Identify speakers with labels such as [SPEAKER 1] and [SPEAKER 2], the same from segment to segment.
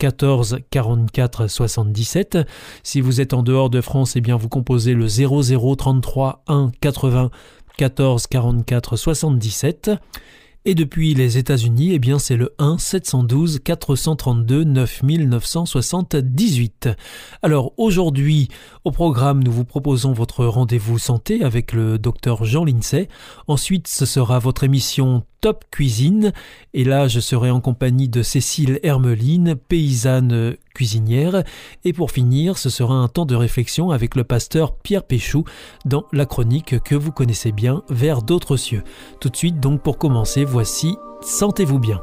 [SPEAKER 1] 14 44 77. Si vous êtes en dehors de France, eh bien vous composez le 00 33 1 80 14 44 77. Et depuis les États-Unis, eh bien c'est le 1 712 432 9978. Alors aujourd'hui, au programme, nous vous proposons votre rendez-vous santé avec le docteur Jean Lincey. Ensuite, ce sera votre émission Top Cuisine. Et là, je serai en compagnie de Cécile Hermeline, paysanne cuisinière. Et pour finir, ce sera un temps de réflexion avec le pasteur Pierre Péchou dans la chronique que vous connaissez bien, Vers d'autres cieux. Tout de suite, donc pour commencer, voici Sentez-vous bien.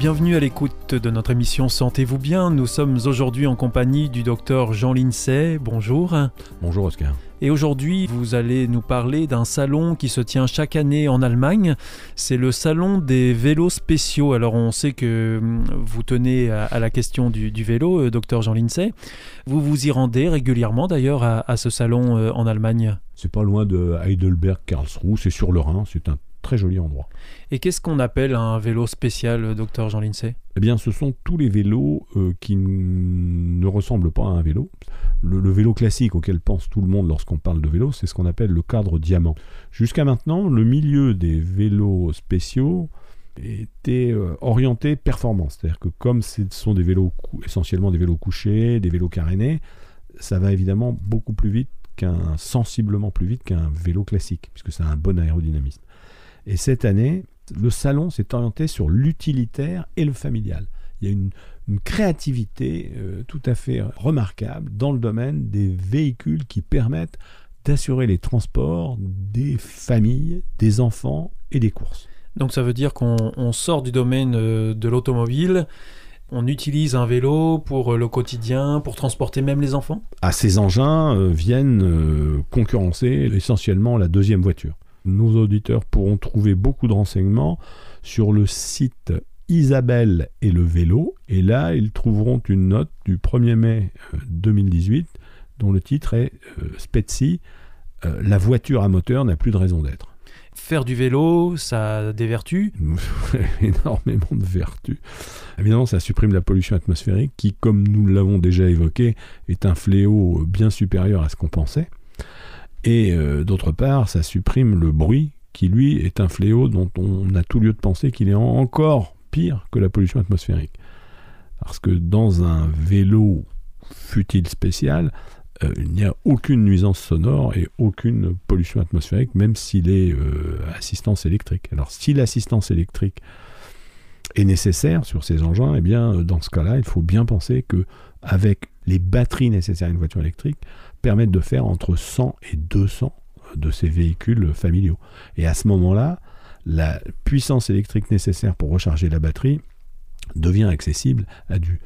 [SPEAKER 1] Bienvenue à l'écoute de notre émission Sentez-vous bien. Nous sommes aujourd'hui en compagnie du docteur Jean Lincey. Bonjour.
[SPEAKER 2] Bonjour Oscar.
[SPEAKER 1] Et aujourd'hui, vous allez nous parler d'un salon qui se tient chaque année en Allemagne. C'est le salon des vélos spéciaux. Alors on sait que hum, vous tenez à, la question du, vélo, euh, docteur Jean Lincey. Vous vous y rendez régulièrement d'ailleurs à, ce salon euh, en Allemagne
[SPEAKER 2] C'est pas loin de Heidelberg-Karlsruhe, c'est sur le Rhin, c'est un très joli endroit.
[SPEAKER 1] Et qu'est-ce qu'on appelle un vélo spécial, docteur Jean Lincey
[SPEAKER 2] Eh bien, ce sont tous les vélos euh, qui ne ressemblent pas à un vélo. Le, vélo classique auquel pense tout le monde lorsqu'on parle de vélo, c'est ce qu'on appelle le cadre diamant. Jusqu'à maintenant, le milieu des vélos spéciaux était euh, orienté performance. C'est-à-dire que comme ce sont des vélos essentiellement des vélos couchés, des vélos carénés, ça va évidemment beaucoup plus vite qu'un sensiblement plus vite qu'un vélo classique, puisque ça a un bon aérodynamisme. Et cette année, le salon s'est orienté sur l'utilitaire et le familial. Il y a une, créativité euh, tout à fait remarquable dans le domaine des véhicules qui permettent d'assurer les transports des familles, des enfants et des courses.
[SPEAKER 1] Donc ça veut dire qu'on sort du domaine euh, de l'automobile, on utilise un vélo pour euh, le quotidien, pour transporter même les enfants?
[SPEAKER 2] Ah, Ces engins viennent concurrencer essentiellement la deuxième voiture nos auditeurs pourront trouver beaucoup de renseignements sur le site Isabelle et le vélo. Et là, ils trouveront une note du 1er mai 2018 euh, dont le titre est euh, euh, La voiture à moteur n'a plus de raison d'être.
[SPEAKER 1] Faire du vélo, ça a des vertus?
[SPEAKER 2] Énormément de vertus. Évidemment, ça supprime la pollution atmosphérique qui, comme nous l'avons déjà évoqué, est un fléau bien supérieur à ce qu'on pensait. Et euh, d'autre part, ça supprime le bruit, qui lui est un fléau dont on a tout lieu de penser qu'il est encore pire que la pollution atmosphérique. Parce que dans un vélo futile spécial, euh, il n'y a aucune nuisance sonore et aucune pollution atmosphérique, même s'il est euh, assistance électrique. Alors si l'assistance électrique est nécessaire sur ces engins, eh bien dans ce cas-là, il faut bien penser que avec les batteries nécessaires à une voiture électrique, permettent de faire entre 100 et 200 de ces véhicules familiaux. Et à ce moment-là, la puissance électrique nécessaire pour recharger la batterie devient accessible à du,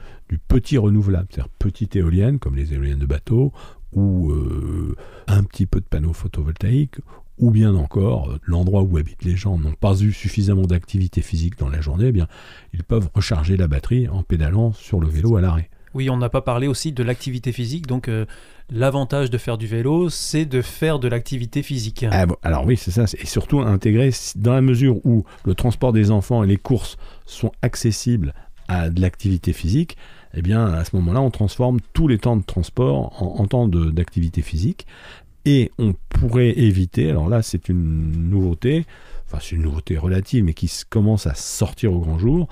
[SPEAKER 2] petit renouvelable, c'est-à-dire petite éolienne, comme les éoliennes de bateau, ou euh, un petit peu de panneaux photovoltaïques, ou bien encore l'endroit où habitent les gens n'ont pas eu suffisamment d'activité physique dans la journée, eh bien ils peuvent recharger la batterie en pédalant sur le vélo à l'arrêt.
[SPEAKER 1] Oui, on n'a pas parlé aussi de l'activité physique. Donc, euh, l'avantage de faire du vélo, c'est de faire de l'activité physique.
[SPEAKER 2] Ah, alors oui, c'est ça. Et surtout intégrer, dans la mesure où le transport des enfants et les courses sont accessibles à de l'activité physique, eh bien, à ce moment-là, on transforme tous les temps de transport en, temps d'activité physique. Et on pourrait éviter, alors là, c'est une nouveauté, enfin, c'est une nouveauté relative, mais qui commence à sortir au grand jour,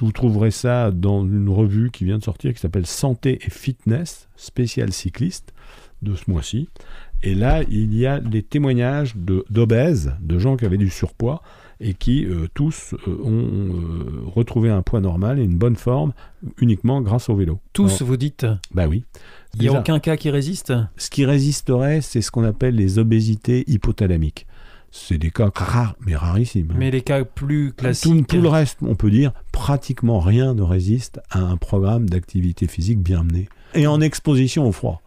[SPEAKER 2] vous trouverez ça dans une revue qui vient de sortir qui s'appelle Santé et Fitness, spécial cycliste, de ce mois-ci. Et là, il y a des témoignages d'obèses, de gens qui avaient du surpoids et qui euh, tous euh, ont euh, retrouvé un poids normal et une bonne forme uniquement grâce au vélo.
[SPEAKER 3] Tous,
[SPEAKER 2] Alors,
[SPEAKER 3] vous dites
[SPEAKER 2] Bah oui.
[SPEAKER 3] Il n'y a aucun cas qui résiste?
[SPEAKER 2] Ce qui résisterait, c'est ce qu'on appelle les obésités hypothalamiques. C'est des cas rares, mais rarissimes. hein.
[SPEAKER 3] Mais les cas plus
[SPEAKER 2] tout,
[SPEAKER 3] classiques.
[SPEAKER 2] tout le reste, on peut dire, pratiquement rien ne résiste à un programme d'activité physique bien mené. Et en exposition au froid.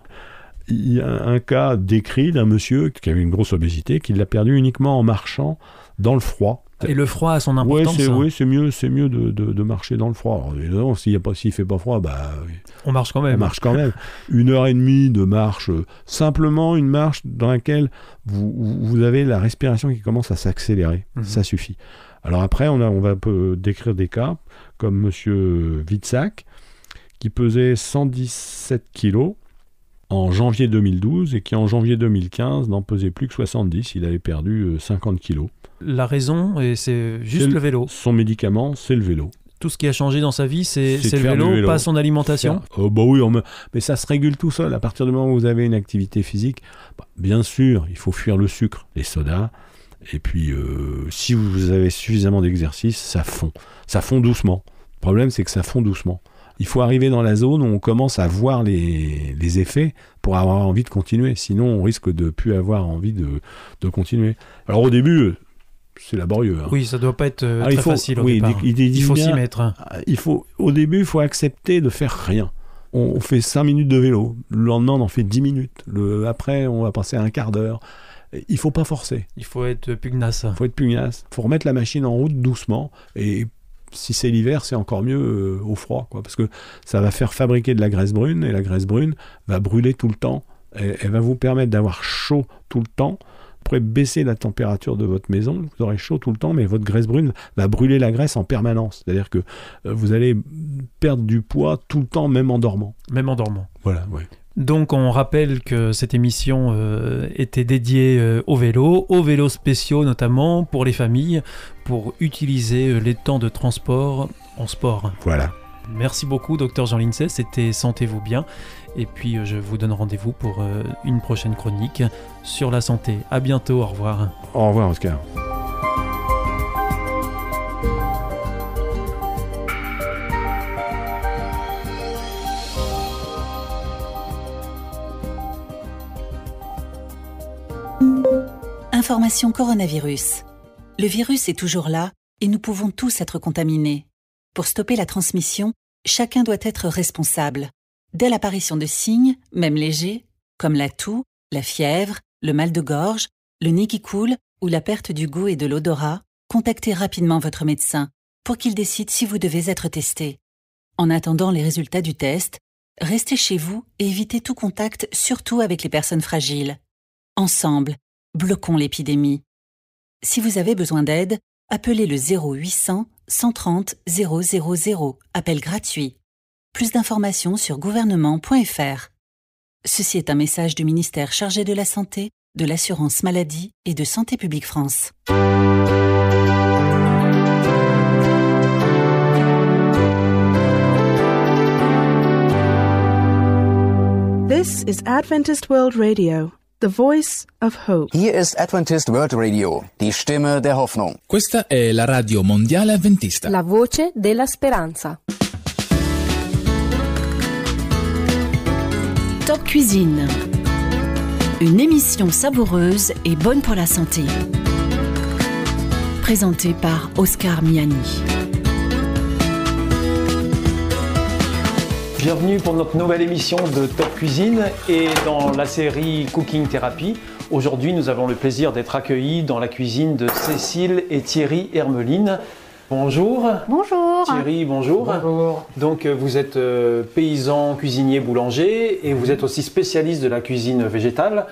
[SPEAKER 2] Il y a un cas décrit d'un monsieur qui avait une grosse obésité, qui l'a perdu uniquement en marchant dans le froid.
[SPEAKER 3] Et le froid a son importance.
[SPEAKER 2] c'est oui, c'est mieux, c'est mieux de, de- de marcher dans le froid. Alors, s'il s'il fait pas froid, bah,
[SPEAKER 3] On marche quand
[SPEAKER 2] on
[SPEAKER 3] même.
[SPEAKER 2] marche quand même. Une heure et demie de marche, euh, simplement une marche dans laquelle vous, avez la respiration qui commence à s'accélérer.
[SPEAKER 3] Mhm.
[SPEAKER 2] Ça suffit. Alors après, on, a, on va peu décrire des cas comme Monsieur Witzak, qui pesait 117 kilos en janvier 2012 et qui en janvier 2015 n'en pesait plus que 70. Il avait perdu euh, 50 kilos.
[SPEAKER 3] La raison, et c'est juste le
[SPEAKER 2] le-
[SPEAKER 3] vélo.
[SPEAKER 2] Son médicament, c'est le vélo.
[SPEAKER 3] Tout ce qui a changé dans sa vie, c'est le vélo,
[SPEAKER 2] vélo.
[SPEAKER 3] pas son alimentation.
[SPEAKER 2] Oh, bah oui, on me- mais ça se régule tout seul. À partir du moment où vous avez une activité physique, bah, bien sûr, il faut fuir le sucre, les sodas. Et puis, euh, si vous avez suffisamment d'exercice, ça fond. Ça fond doucement. Le problème, c'est que ça fond doucement. Il faut arriver dans la zone où on commence à voir les, les effets pour avoir envie de continuer. Sinon, on risque de plus avoir envie de, de continuer. Alors, au début, c'est laborieux. hein.
[SPEAKER 3] Oui, ça doit pas être euh,
[SPEAKER 2] Ah,
[SPEAKER 3] très
[SPEAKER 2] faut,
[SPEAKER 3] facile au
[SPEAKER 2] oui,
[SPEAKER 3] départ.
[SPEAKER 2] il, il-
[SPEAKER 3] Il faut s'y mettre.
[SPEAKER 2] ah, il faut, au début, il faut accepter de faire rien. On, on fait 5 minutes de vélo. Le lendemain, on en fait 10 minutes. Le, après, on va passer un quart d'heure. Il faut pas forcer.
[SPEAKER 3] Il faut être pugnace.
[SPEAKER 2] Il faut être pugnace. Il faut remettre la machine en route doucement. Et si c'est l'hiver, c'est encore mieux euh, au froid. Quoi, parce que ça va faire fabriquer de la graisse brune. Et la graisse brune va brûler tout le temps. Et, elle va vous permettre d'avoir chaud tout le temps. Vous pourrez baisser la température de votre maison, vous aurez chaud tout le temps, mais votre graisse brune va brûler la graisse en permanence. C'est-à-dire que euh, vous allez perdre du poids tout le temps, même en dormant.
[SPEAKER 3] Même en dormant.
[SPEAKER 2] Voilà.
[SPEAKER 3] Donc on rappelle que cette émission euh, était dédiée euh, au vélo, aux vélos spéciaux notamment pour les familles, pour utiliser les temps de transport en sport.
[SPEAKER 2] Voilà.
[SPEAKER 3] Merci beaucoup docteur Jean Lincey, c'était Sentez-vous bien. Et puis euh, je vous donne rendez-vous pour euh, une prochaine chronique sur la santé. À bientôt, au revoir.
[SPEAKER 2] Au revoir, Oscar.
[SPEAKER 4] Information coronavirus. Le virus est toujours là et nous pouvons tous être contaminés. Pour stopper la transmission, chacun doit être responsable. Dès l'apparition de signes, même légers, comme la toux, la fièvre, le mal de gorge, le nez qui coule ou la perte du goût et de l'odorat, contactez rapidement votre médecin pour qu'il décide si vous devez être testé. En attendant les résultats du test, restez chez vous et évitez tout contact, surtout avec les personnes fragiles. Ensemble, bloquons l'épidémie. Si vous avez besoin d'aide, appelez le 0800 130 000, appel gratuit. Plus d'informations sur gouvernement.fr. Ceci est un message du ministère chargé de la Santé, de l'Assurance Maladie et de Santé publique France.
[SPEAKER 5] This is Adventist World Radio, the voice of hope.
[SPEAKER 6] Hier ist Adventist World Radio, die Stimme der Hoffnung.
[SPEAKER 7] Questa è la radio mondiale avventista.
[SPEAKER 8] La voce della speranza.
[SPEAKER 4] Cuisine. Une émission savoureuse et bonne pour la santé. Présentée par Oscar Miani.
[SPEAKER 3] Bienvenue pour notre nouvelle émission de Top Cuisine et dans la série Cooking Therapy. Aujourd'hui, nous avons le plaisir d'être accueillis dans la cuisine de Cécile et Thierry Hermeline. Bonjour.
[SPEAKER 9] Bonjour.
[SPEAKER 3] Thierry, bonjour.
[SPEAKER 9] Bonjour.
[SPEAKER 3] Donc, euh, vous êtes euh, paysan, cuisinier, boulanger et vous êtes aussi spécialiste de la cuisine végétale.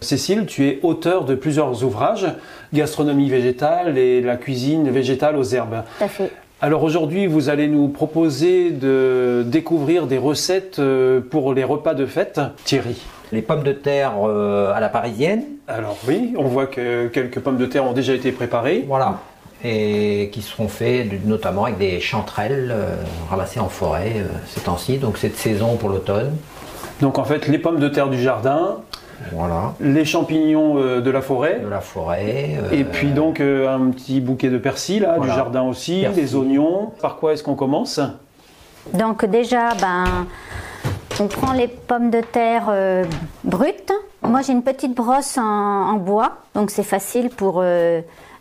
[SPEAKER 3] Cécile, tu es auteur de plusieurs ouvrages, Gastronomie végétale et la cuisine végétale aux herbes.
[SPEAKER 9] Tout à fait.
[SPEAKER 3] Alors aujourd'hui, vous allez nous proposer de découvrir des recettes euh, pour les repas de fête. Thierry.
[SPEAKER 10] Les pommes de terre à la parisienne.
[SPEAKER 3] Alors oui, on voit que quelques pommes de terre ont déjà été préparées.
[SPEAKER 10] Voilà. Et qui seront faits notamment avec des chanterelles euh, ramassées en forêt euh, ces temps-ci. Donc cette saison pour l'automne.
[SPEAKER 3] Donc en fait, les pommes de terre du jardin,
[SPEAKER 10] Voilà,
[SPEAKER 3] les champignons euh, de la forêt,
[SPEAKER 10] de la forêt. euh,
[SPEAKER 3] et puis donc euh, un petit bouquet de persil là,
[SPEAKER 10] Voilà.
[SPEAKER 3] du jardin aussi,
[SPEAKER 10] Persil.
[SPEAKER 3] des oignons. Par quoi est-ce qu'on commence?
[SPEAKER 9] Donc déjà, ben, on prend les pommes de terre euh, brutes. Moi, j'ai une petite brosse en, en bois, donc c'est facile pour euh,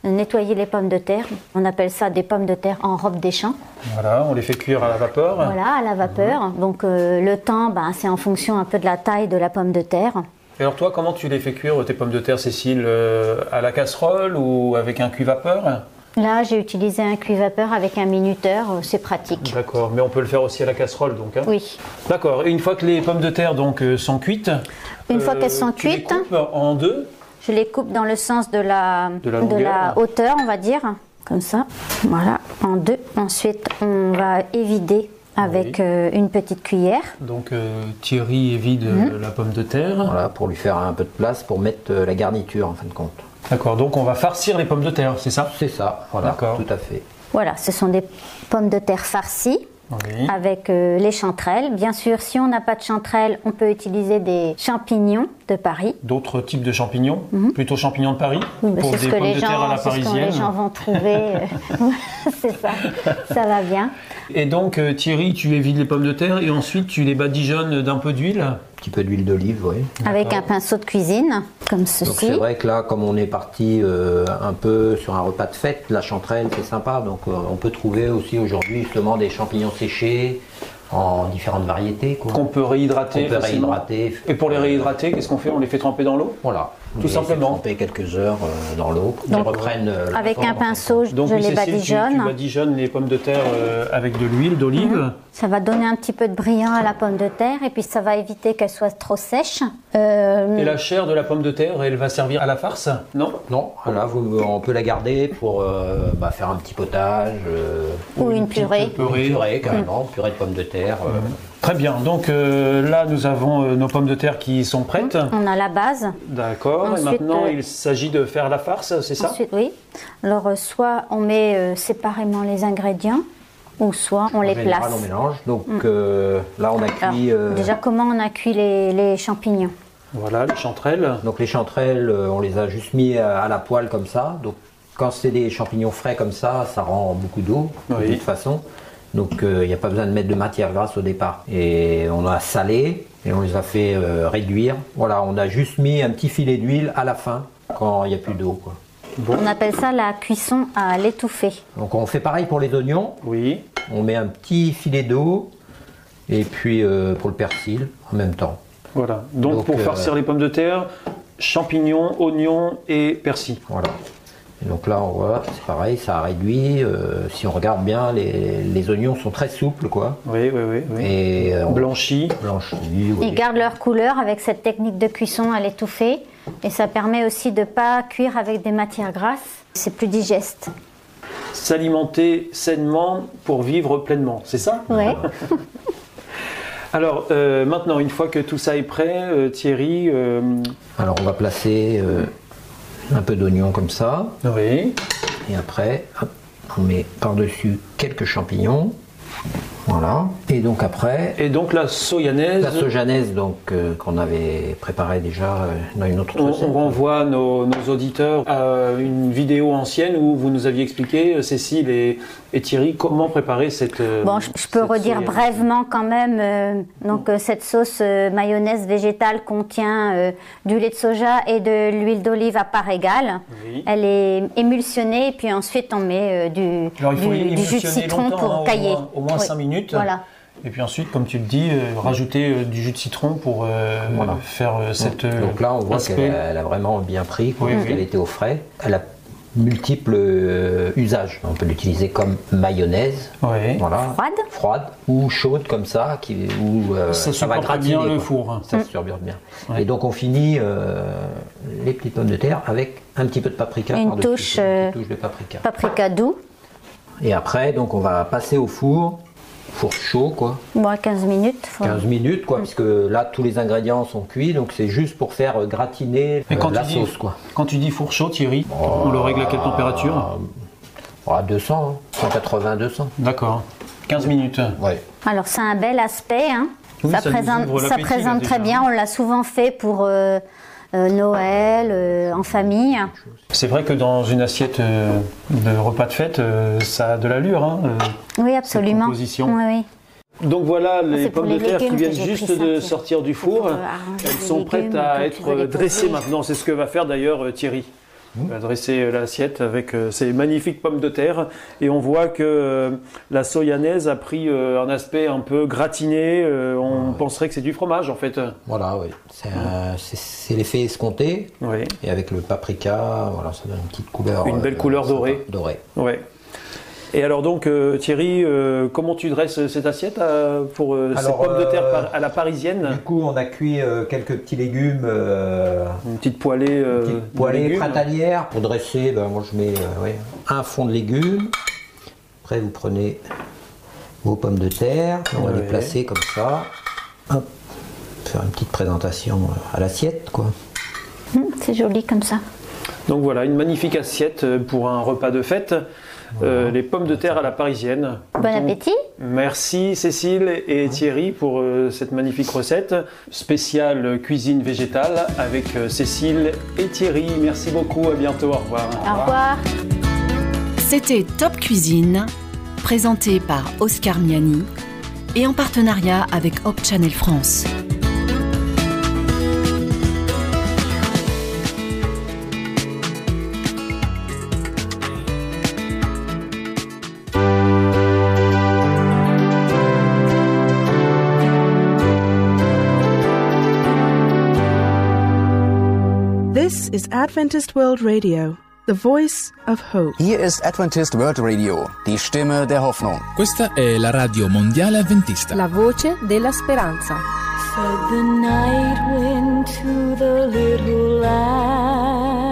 [SPEAKER 9] nettoyer les pommes de terre. On appelle ça des pommes de terre en robe des champs.
[SPEAKER 3] Voilà, on les fait cuire à la vapeur.
[SPEAKER 9] Voilà, à la vapeur. Donc euh, le temps, ben, c'est en fonction un peu de la taille de la pomme de terre.
[SPEAKER 3] Et alors toi, comment tu les fais cuire tes pommes de terre, Cécile euh, À la casserole ou avec un cuit-vapeur
[SPEAKER 9] Là, j'ai utilisé un cuit-vapeur avec un minuteur, euh, c'est pratique.
[SPEAKER 3] D'accord, mais on peut le faire aussi à la casserole donc. hein
[SPEAKER 9] Oui.
[SPEAKER 3] D'accord, et une fois que les pommes de terre donc sont cuites,
[SPEAKER 9] Une fois qu'elles sont
[SPEAKER 3] tu les
[SPEAKER 9] cuites,
[SPEAKER 3] coupes en deux?
[SPEAKER 9] Je les coupe dans le sens de la,
[SPEAKER 3] De la longueur.
[SPEAKER 9] hauteur, on va dire, comme ça. Voilà, en deux. Ensuite, on va évider avec
[SPEAKER 3] Oui.
[SPEAKER 9] euh, une petite cuillère.
[SPEAKER 3] Donc euh, Thierry évide
[SPEAKER 9] Mhm.
[SPEAKER 3] euh, la pomme de terre.
[SPEAKER 10] Voilà, pour lui faire un peu de place pour mettre euh, la garniture en fin de compte.
[SPEAKER 3] D'accord, donc on va farcir les pommes de terre, c'est ça?
[SPEAKER 10] C'est ça, voilà,
[SPEAKER 3] D'accord.
[SPEAKER 10] tout à fait.
[SPEAKER 9] Voilà, ce sont des pommes de terre farcies
[SPEAKER 3] Oui.
[SPEAKER 9] avec euh, les chanterelles. Bien sûr, si on n'a pas de chanterelles, on peut utiliser des champignons de Paris.
[SPEAKER 3] D'autres types de champignons, plutôt champignons de Paris,
[SPEAKER 9] Oui,
[SPEAKER 3] pour des
[SPEAKER 9] que
[SPEAKER 3] pommes
[SPEAKER 9] les
[SPEAKER 3] de terre à
[SPEAKER 9] gens,
[SPEAKER 3] la
[SPEAKER 9] c'est ce que
[SPEAKER 3] parisienne.
[SPEAKER 9] les gens vont trouver. c'est ça, ça va bien.
[SPEAKER 3] Et donc euh, Thierry, tu évides les pommes de terre et ensuite tu les badigeonnes d'un peu d'huile?
[SPEAKER 10] Un petit peu d'huile d'olive, oui.
[SPEAKER 9] Avec un pinceau de cuisine, comme
[SPEAKER 10] Donc
[SPEAKER 9] ceci.
[SPEAKER 10] c'est vrai que là, comme on est parti euh, un peu sur un repas de fête, la chanterelle c'est sympa. Donc euh, on peut trouver aussi aujourd'hui justement des champignons séchés en différentes variétés.
[SPEAKER 3] Qu'on peut réhydrater.
[SPEAKER 10] Peut.
[SPEAKER 3] Et pour les réhydrater, qu'est-ce qu'on fait? On les fait tremper dans l'eau?
[SPEAKER 10] Voilà.
[SPEAKER 3] Tout
[SPEAKER 10] On les
[SPEAKER 3] simplement.
[SPEAKER 10] tremper quelques heures euh, dans l'eau pour qu'ils
[SPEAKER 9] Donc,
[SPEAKER 10] reprennent euh,
[SPEAKER 9] Avec un pinceau, je
[SPEAKER 3] Donc
[SPEAKER 9] je les
[SPEAKER 3] Cécile, tu- Tu,
[SPEAKER 9] badigeonne.
[SPEAKER 3] badigeonnes les pommes de terre euh, avec de l'huile d'olive.
[SPEAKER 9] Ça va donner un petit peu de brillant à la pomme de terre et puis ça va éviter qu'elle soit trop sèche. Euh,
[SPEAKER 3] Et la chair de la pomme de terre, elle va servir à la farce? Non?
[SPEAKER 10] Non, voilà, vous- on peut la garder pour euh, bah, faire un petit potage. euh,
[SPEAKER 9] ou une purée.
[SPEAKER 10] une purée carrément, purée de pommes de terre. euh,
[SPEAKER 3] Très bien, donc euh, là nous avons euh, nos pommes de terre qui sont prêtes.
[SPEAKER 9] On a la base.
[SPEAKER 3] D'accord, et maintenant
[SPEAKER 9] euh,
[SPEAKER 3] il s'agit de faire la farce, c'est ça?
[SPEAKER 9] Ensuite, oui. Alors, euh, soit on met euh, séparément les ingrédients, ou soit on
[SPEAKER 10] en
[SPEAKER 9] les
[SPEAKER 10] général,
[SPEAKER 9] place.
[SPEAKER 10] on mélange. Donc euh, là, on a
[SPEAKER 9] Alors,
[SPEAKER 10] cuit. euh,
[SPEAKER 9] Déjà, comment on a cuit les, les champignons?
[SPEAKER 3] Voilà, les chanterelles.
[SPEAKER 10] Donc les chanterelles, euh, on les a juste mis à, la poêle comme ça. Donc quand c'est des champignons frais comme ça, ça rend beaucoup d'eau de toute façon. Donc euh, il n'y a pas besoin de mettre de matière grasse au départ. Et on a salé et on les a fait euh, réduire. Voilà, on a juste mis un petit filet d'huile à la fin quand il n'y a plus d'eau. quoi.
[SPEAKER 9] On appelle ça la cuisson à l'étouffée.
[SPEAKER 10] Donc on fait pareil pour les oignons.
[SPEAKER 3] Oui.
[SPEAKER 10] On met un petit filet d'eau et puis euh, pour le persil en même temps.
[SPEAKER 3] Voilà, donc,
[SPEAKER 10] Donc,
[SPEAKER 3] pour
[SPEAKER 10] euh,
[SPEAKER 3] farcir les pommes de terre, champignons, oignons et persil.
[SPEAKER 10] Voilà. Et donc là, on voit, c'est pareil, ça a réduit. euh, si on regarde bien, les, les oignons sont très souples, quoi.
[SPEAKER 3] Oui, oui, oui. oui.
[SPEAKER 10] Et euh, on
[SPEAKER 3] Blanchi.
[SPEAKER 10] blanchit. oui.
[SPEAKER 9] Ils gardent leur couleur avec cette technique de cuisson à l'étouffée. Et ça permet aussi de ne pas cuire avec des matières grasses. C'est plus digeste.
[SPEAKER 3] S'alimenter sainement pour vivre pleinement, c'est ça?
[SPEAKER 9] Ouais.
[SPEAKER 3] Alors euh, maintenant, une fois que tout ça est prêt, euh, Thierry, euh,
[SPEAKER 10] Alors on va placer un peu d'oignon comme ça.
[SPEAKER 3] oui,
[SPEAKER 10] Et après, hop, on met par-dessus quelques champignons. Voilà. Et donc après,
[SPEAKER 3] et donc la soyanaise,
[SPEAKER 10] la sojanaise donc, euh, qu'on avait préparée déjà euh, dans une autre
[SPEAKER 3] on,
[SPEAKER 10] recette.
[SPEAKER 3] on renvoie nos, nos auditeurs à une vidéo ancienne où vous nous aviez expliqué, euh, Cécile et, et Thierry, comment préparer cette. euh,
[SPEAKER 9] Bon, je, je peux redire
[SPEAKER 3] soyanaise.
[SPEAKER 9] brièvement quand même. euh, donc, euh, cette sauce euh, mayonnaise végétale contient euh, du lait de soja et de l'huile d'olive à part égale.
[SPEAKER 3] Oui.
[SPEAKER 9] Elle est émulsionnée et puis ensuite on met euh, du,
[SPEAKER 3] Alors il faut
[SPEAKER 9] du- du jus de citron pour
[SPEAKER 3] hein, au
[SPEAKER 9] cailler.
[SPEAKER 3] moins- au moins
[SPEAKER 9] Oui.
[SPEAKER 3] 5 minutes.
[SPEAKER 9] Voilà.
[SPEAKER 3] Et puis ensuite, comme tu le dis, euh, rajouter euh, du jus de citron pour euh,
[SPEAKER 10] Voilà.
[SPEAKER 3] faire euh, cette. euh,
[SPEAKER 10] Donc là, on voit qu'elle a, vraiment bien pris,
[SPEAKER 3] Oui, oui.
[SPEAKER 10] qu'elle était au frais. Elle a multiples euh, usages. On peut l'utiliser comme mayonnaise,
[SPEAKER 3] Ouais.
[SPEAKER 10] voilà,
[SPEAKER 9] Froide.
[SPEAKER 10] froide ou chaude comme ça, qui, euh,
[SPEAKER 3] Ça
[SPEAKER 10] ça, va gratiner.
[SPEAKER 3] bien le four. hein.
[SPEAKER 10] Ça se turbure bien.
[SPEAKER 3] Ouais.
[SPEAKER 10] Et donc on finit euh, les petites pommes de terre avec un petit peu de paprika
[SPEAKER 9] Une touche,
[SPEAKER 10] une
[SPEAKER 9] euh,
[SPEAKER 10] touche de paprika.
[SPEAKER 9] Paprika doux.
[SPEAKER 10] Et après, donc on va passer au four, four chaud quoi,
[SPEAKER 9] Bon, 15 minutes. faut-
[SPEAKER 10] 15 minutes quoi, puisque là tous les ingrédients sont cuits, donc c'est juste pour faire euh, gratiner
[SPEAKER 3] Et
[SPEAKER 10] euh,
[SPEAKER 3] quand
[SPEAKER 10] la
[SPEAKER 3] tu dis-
[SPEAKER 10] sauce quoi.
[SPEAKER 3] Quand tu dis four chaud, Thierry, on le règle à quelle température
[SPEAKER 10] À 200, 180, 200.
[SPEAKER 3] D'accord. 15 minutes.
[SPEAKER 10] Ouais.
[SPEAKER 9] Alors c'est un bel aspect. hein.
[SPEAKER 3] Oui,
[SPEAKER 9] ça, présente, ça présente
[SPEAKER 3] là,
[SPEAKER 9] très bien. On l'a souvent fait pour euh, Noël, euh, en famille.
[SPEAKER 3] C'est vrai que dans une assiette euh, de repas de fête, euh, ça a de l'allure. hein, euh.
[SPEAKER 9] Oui, absolument.
[SPEAKER 3] composition.
[SPEAKER 9] Oui, oui.
[SPEAKER 3] Donc voilà les
[SPEAKER 9] c'est pour
[SPEAKER 3] pommes de
[SPEAKER 9] les
[SPEAKER 3] terre qui viennent juste de sortir du four.
[SPEAKER 9] euh,
[SPEAKER 3] Elles
[SPEAKER 9] les
[SPEAKER 3] sont prêtes à être
[SPEAKER 9] les
[SPEAKER 3] dressées maintenant. C'est ce que va faire d'ailleurs euh, Thierry. Va dresser euh, l'assiette avec euh, ces magnifiques pommes de terre. Et on voit que euh, la soyanaise a pris un aspect un peu gratiné. on penserait que c'est du fromage en fait.
[SPEAKER 10] Voilà, oui. C'est l'effet escompté.
[SPEAKER 3] Oui.
[SPEAKER 10] Et avec le paprika, voilà, ça donne une petite couleur.
[SPEAKER 3] Une belle couleur dorée.
[SPEAKER 10] Dorée.
[SPEAKER 3] Ouais. Et alors donc euh, Thierry, euh, comment tu dresses cette assiette euh, pour euh, ces
[SPEAKER 10] Alors,
[SPEAKER 3] pommes de terre par- à la parisienne?
[SPEAKER 10] Du coup, on a cuit euh, quelques petits légumes. euh,
[SPEAKER 3] Une petite poêlée, euh,
[SPEAKER 10] petite
[SPEAKER 3] de
[SPEAKER 10] poêlée. Pour dresser, ben, moi je mets euh, ouais, un fond de légumes. Après, vous prenez vos pommes de terre. On va
[SPEAKER 3] Ouais.
[SPEAKER 10] les placer comme ça. Hop. Faire une petite présentation à l'assiette, quoi.
[SPEAKER 9] Hum, c'est joli comme ça.
[SPEAKER 3] Donc voilà, une magnifique assiette pour un repas de fête. Euh, les pommes de terre à la parisienne.
[SPEAKER 9] Bon
[SPEAKER 3] Donc,
[SPEAKER 9] appétit.
[SPEAKER 3] Merci Cécile et Thierry pour euh, cette magnifique recette spéciale cuisine végétale avec euh, Cécile et Thierry. Merci beaucoup, à bientôt, au revoir.
[SPEAKER 9] Au revoir.
[SPEAKER 11] C'était Top Cuisine, présenté par Oscar Miani et en partenariat avec Hop Channel France.
[SPEAKER 5] This is Adventist World Radio, the voice of hope.
[SPEAKER 6] Hier ist Adventist World Radio, die Stimme der Hoffnung.
[SPEAKER 7] Questa è la radio mondiale adventista.
[SPEAKER 8] La voce della speranza.
[SPEAKER 12] Said the night wind to the little lamb,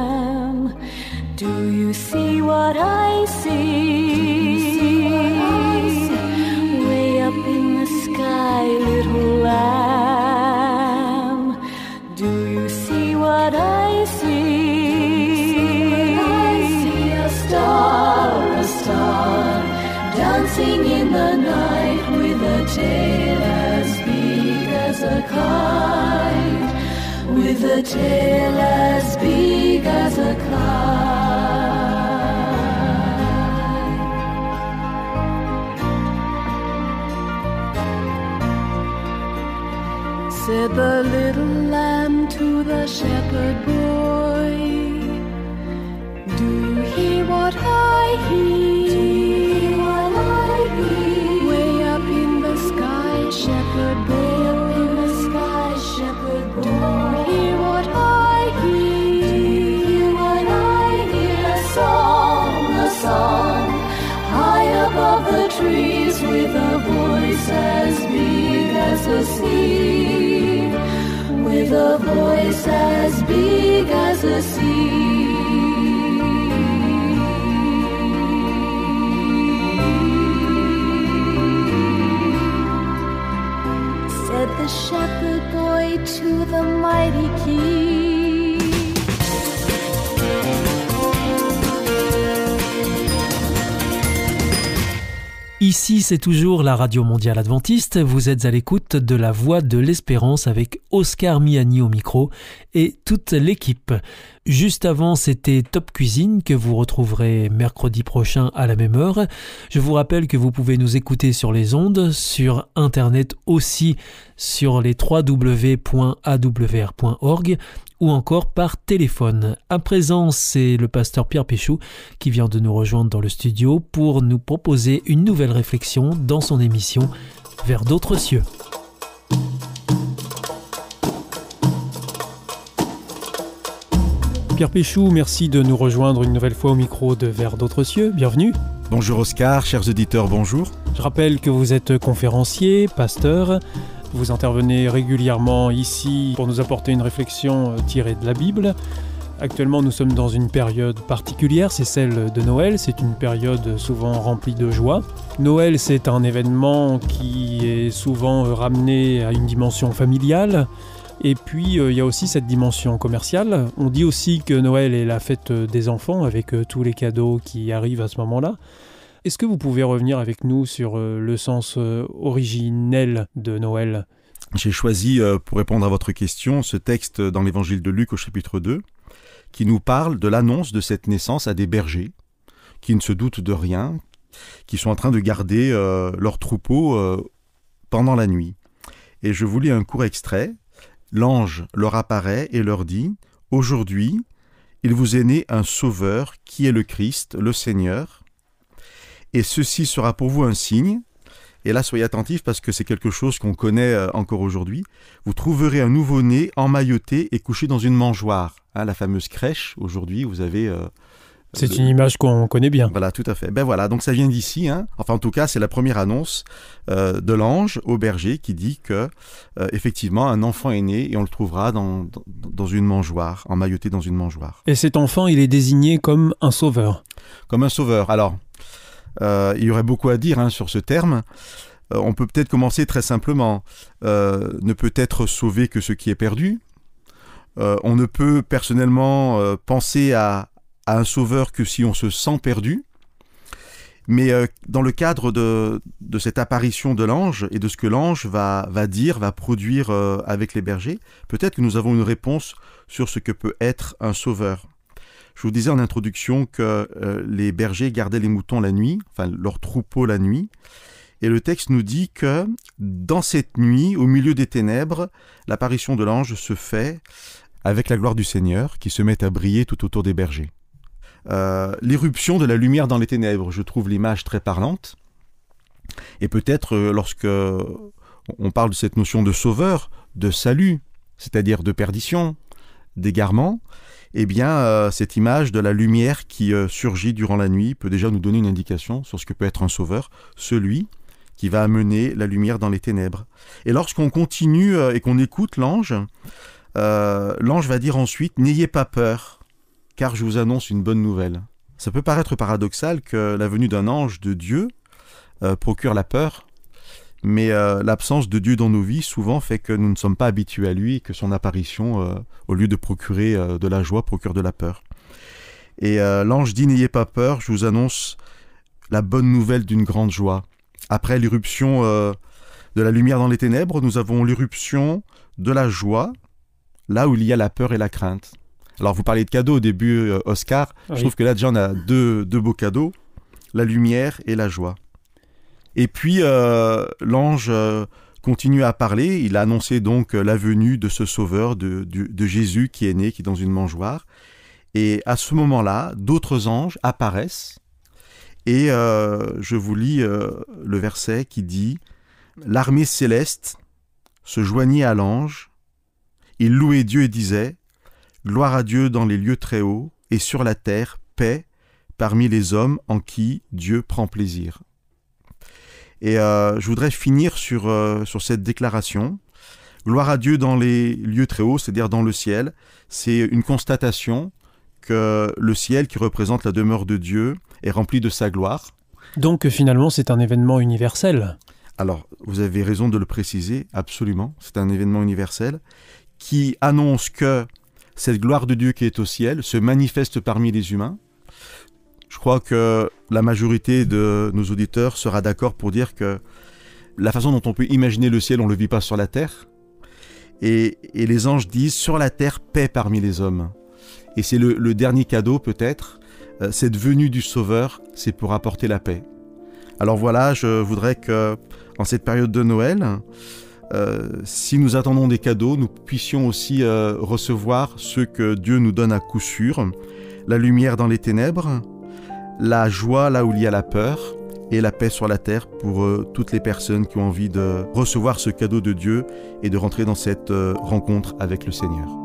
[SPEAKER 12] Do you see what I see? Way up in the sky, little a tail as big as a kite. Said the little lamb to the shepherd boy, Do you hear what I trees, with a voice as big as the sea. With a voice as big as the sea. Said the shepherd boy to the mighty king.
[SPEAKER 1] Ici, c'est toujours la Radio Mondiale Adventiste. Vous êtes à l'écoute de la Voix de l'Espérance avec Oscar Miani au micro et toute l'équipe. Juste avant, c'était Top Cuisine que vous retrouverez mercredi prochain à la même heure. Je vous rappelle que vous pouvez nous écouter sur les ondes, sur Internet aussi, sur les www.awr.org ou encore par téléphone. À présent, c'est le pasteur Pierre Péchou qui vient de nous rejoindre dans le studio pour nous proposer une nouvelle réflexion dans son émission Vers d'autres cieux. Pierre Péchou, merci de nous rejoindre une nouvelle fois au micro de Vers d'autres cieux. Bienvenue.
[SPEAKER 13] Bonjour Oscar, chers auditeurs, bonjour.
[SPEAKER 1] Je rappelle que vous êtes conférencier, pasteur. Vous intervenez régulièrement ici pour nous apporter une réflexion euh, tirée de la Bible. Actuellement, nous sommes dans une période particulière, c'est celle de Noël. C'est une période souvent remplie de joie. Noël, c'est un événement qui est souvent ramené à une dimension familiale.
[SPEAKER 3] Et puis euh, il y a aussi cette dimension commerciale. On dit aussi que Noël est la fête euh, des enfants avec euh, tous les cadeaux qui arrivent à ce moment-là. Est-ce que vous pouvez revenir avec nous sur le sens originel de Noël?
[SPEAKER 13] J'ai choisi, pour répondre à votre question, ce texte dans l'évangile de Luc au chapitre 2, qui nous parle de l'annonce de cette naissance à des bergers, qui ne se doutent de rien, qui sont en train de garder leur troupeau pendant la nuit. Et je vous lis un court extrait. L'ange leur apparaît et leur dit, Aujourd'hui, il vous est né un sauveur qui est le Christ, le Seigneur. Et ceci sera pour vous un signe. Et là, soyez attentifs parce que c'est quelque chose qu'on connaît euh, encore aujourd'hui. Vous trouverez un nouveau-né emmailloté et couché dans une mangeoire. Hein, la fameuse crèche, aujourd'hui, vous avez... euh,
[SPEAKER 3] C'est
[SPEAKER 13] le-
[SPEAKER 3] une image qu'on connaît bien.
[SPEAKER 13] Voilà, tout à fait. Ben voilà, donc ça vient d'ici. Hein. Enfin, en tout cas, c'est la première annonce euh, de l'ange au berger qui dit que, euh, effectivement, un enfant est né et on le trouvera dans, dans, dans une mangeoire, emmailloté dans une mangeoire.
[SPEAKER 3] Et cet enfant, il est désigné comme un sauveur.
[SPEAKER 13] Comme un sauveur. Alors, euh, il y aurait beaucoup à dire hein, sur ce terme. On peut peut-être commencer très simplement. Ne peut être sauvé que ce qui est perdu. On ne peut personnellement penser à, à un sauveur que si on se sent perdu. Mais euh, dans le cadre de, de cette apparition de l'ange et de ce que l'ange va, va dire, va produire euh, avec les bergers, peut-être que nous avons une réponse sur ce que peut être un sauveur. Je vous disais en introduction que euh, les bergers gardaient les moutons la nuit, enfin leur troupeau la nuit. Et le texte nous dit que dans cette nuit, au milieu des ténèbres, l'apparition de l'ange se fait avec la gloire du Seigneur qui se met à briller tout autour des bergers. Euh, L'irruption de la lumière dans les ténèbres, je trouve l'image très parlante. Et peut-être euh, lorsque on parle de cette notion de sauveur, de salut, c'est-à-dire de perdition, d'égarement, eh bien, euh, cette image de la lumière qui surgit durant la nuit peut déjà nous donner une indication sur ce que peut être un sauveur, celui qui va amener la lumière dans les ténèbres. Et lorsqu'on continue et qu'on écoute l'ange, l'ange va dire ensuite N'ayez pas peur, car je vous annonce une bonne nouvelle. Ça peut paraître paradoxal que la venue d'un ange de Dieu euh, procure la peur, mais euh, l'absence de Dieu dans nos vies souvent fait que nous ne sommes pas habitués à lui et que son apparition, euh, au lieu de procurer de la joie, procure de la peur. Et l'ange dit N'ayez pas peur, je vous annonce la bonne nouvelle d'une grande joie. Après l'irruption de la lumière dans les ténèbres, nous avons l'irruption de la joie, là où il y a la peur et la crainte. Alors vous parliez de cadeaux au début, euh, Oscar.
[SPEAKER 3] Oui.
[SPEAKER 13] Je trouve que là déjà on a deux, deux beaux cadeaux, la lumière et la joie. Et puis euh, l'ange euh, continue à parler. Il a annoncé donc la venue de ce sauveur, de, de- de Jésus qui est né, qui est dans une mangeoire. Et à ce moment-là, d'autres anges apparaissent. Et euh, je vous lis euh, le verset qui dit L'armée céleste se joignit à l'ange. Il louait Dieu et disait Gloire à Dieu dans les lieux très hauts et sur la terre, paix parmi les hommes en qui Dieu prend plaisir. Et euh, je voudrais finir sur, euh, sur cette déclaration. Gloire à Dieu dans les lieux très hauts, c'est-à-dire dans le ciel. C'est une constatation que le ciel, qui représente la demeure de Dieu, est rempli de sa gloire.
[SPEAKER 3] Donc finalement, c'est un événement universel.
[SPEAKER 13] Alors, vous avez raison de le préciser, absolument. C'est un événement universel qui annonce que cette gloire de Dieu qui est au ciel se manifeste parmi les humains. Je crois que la majorité de nos auditeurs sera d'accord pour dire que la façon dont on peut imaginer le ciel, on ne le vit pas sur la terre. Et, et les anges disent sur la terre, paix parmi les hommes. Et c'est le, le dernier cadeau peut-être. Euh, cette venue du Sauveur, c'est pour apporter la paix. Alors voilà, je voudrais que, en cette période de Noël, euh, si nous attendons des cadeaux, nous puissions aussi euh, recevoir ceux que Dieu nous donne à coup sûr, la lumière dans les ténèbres, la joie là où il y a la peur, et la paix sur la terre pour euh, toutes les personnes qui ont envie de recevoir ce cadeau de Dieu et de rentrer dans cette rencontre avec le Seigneur.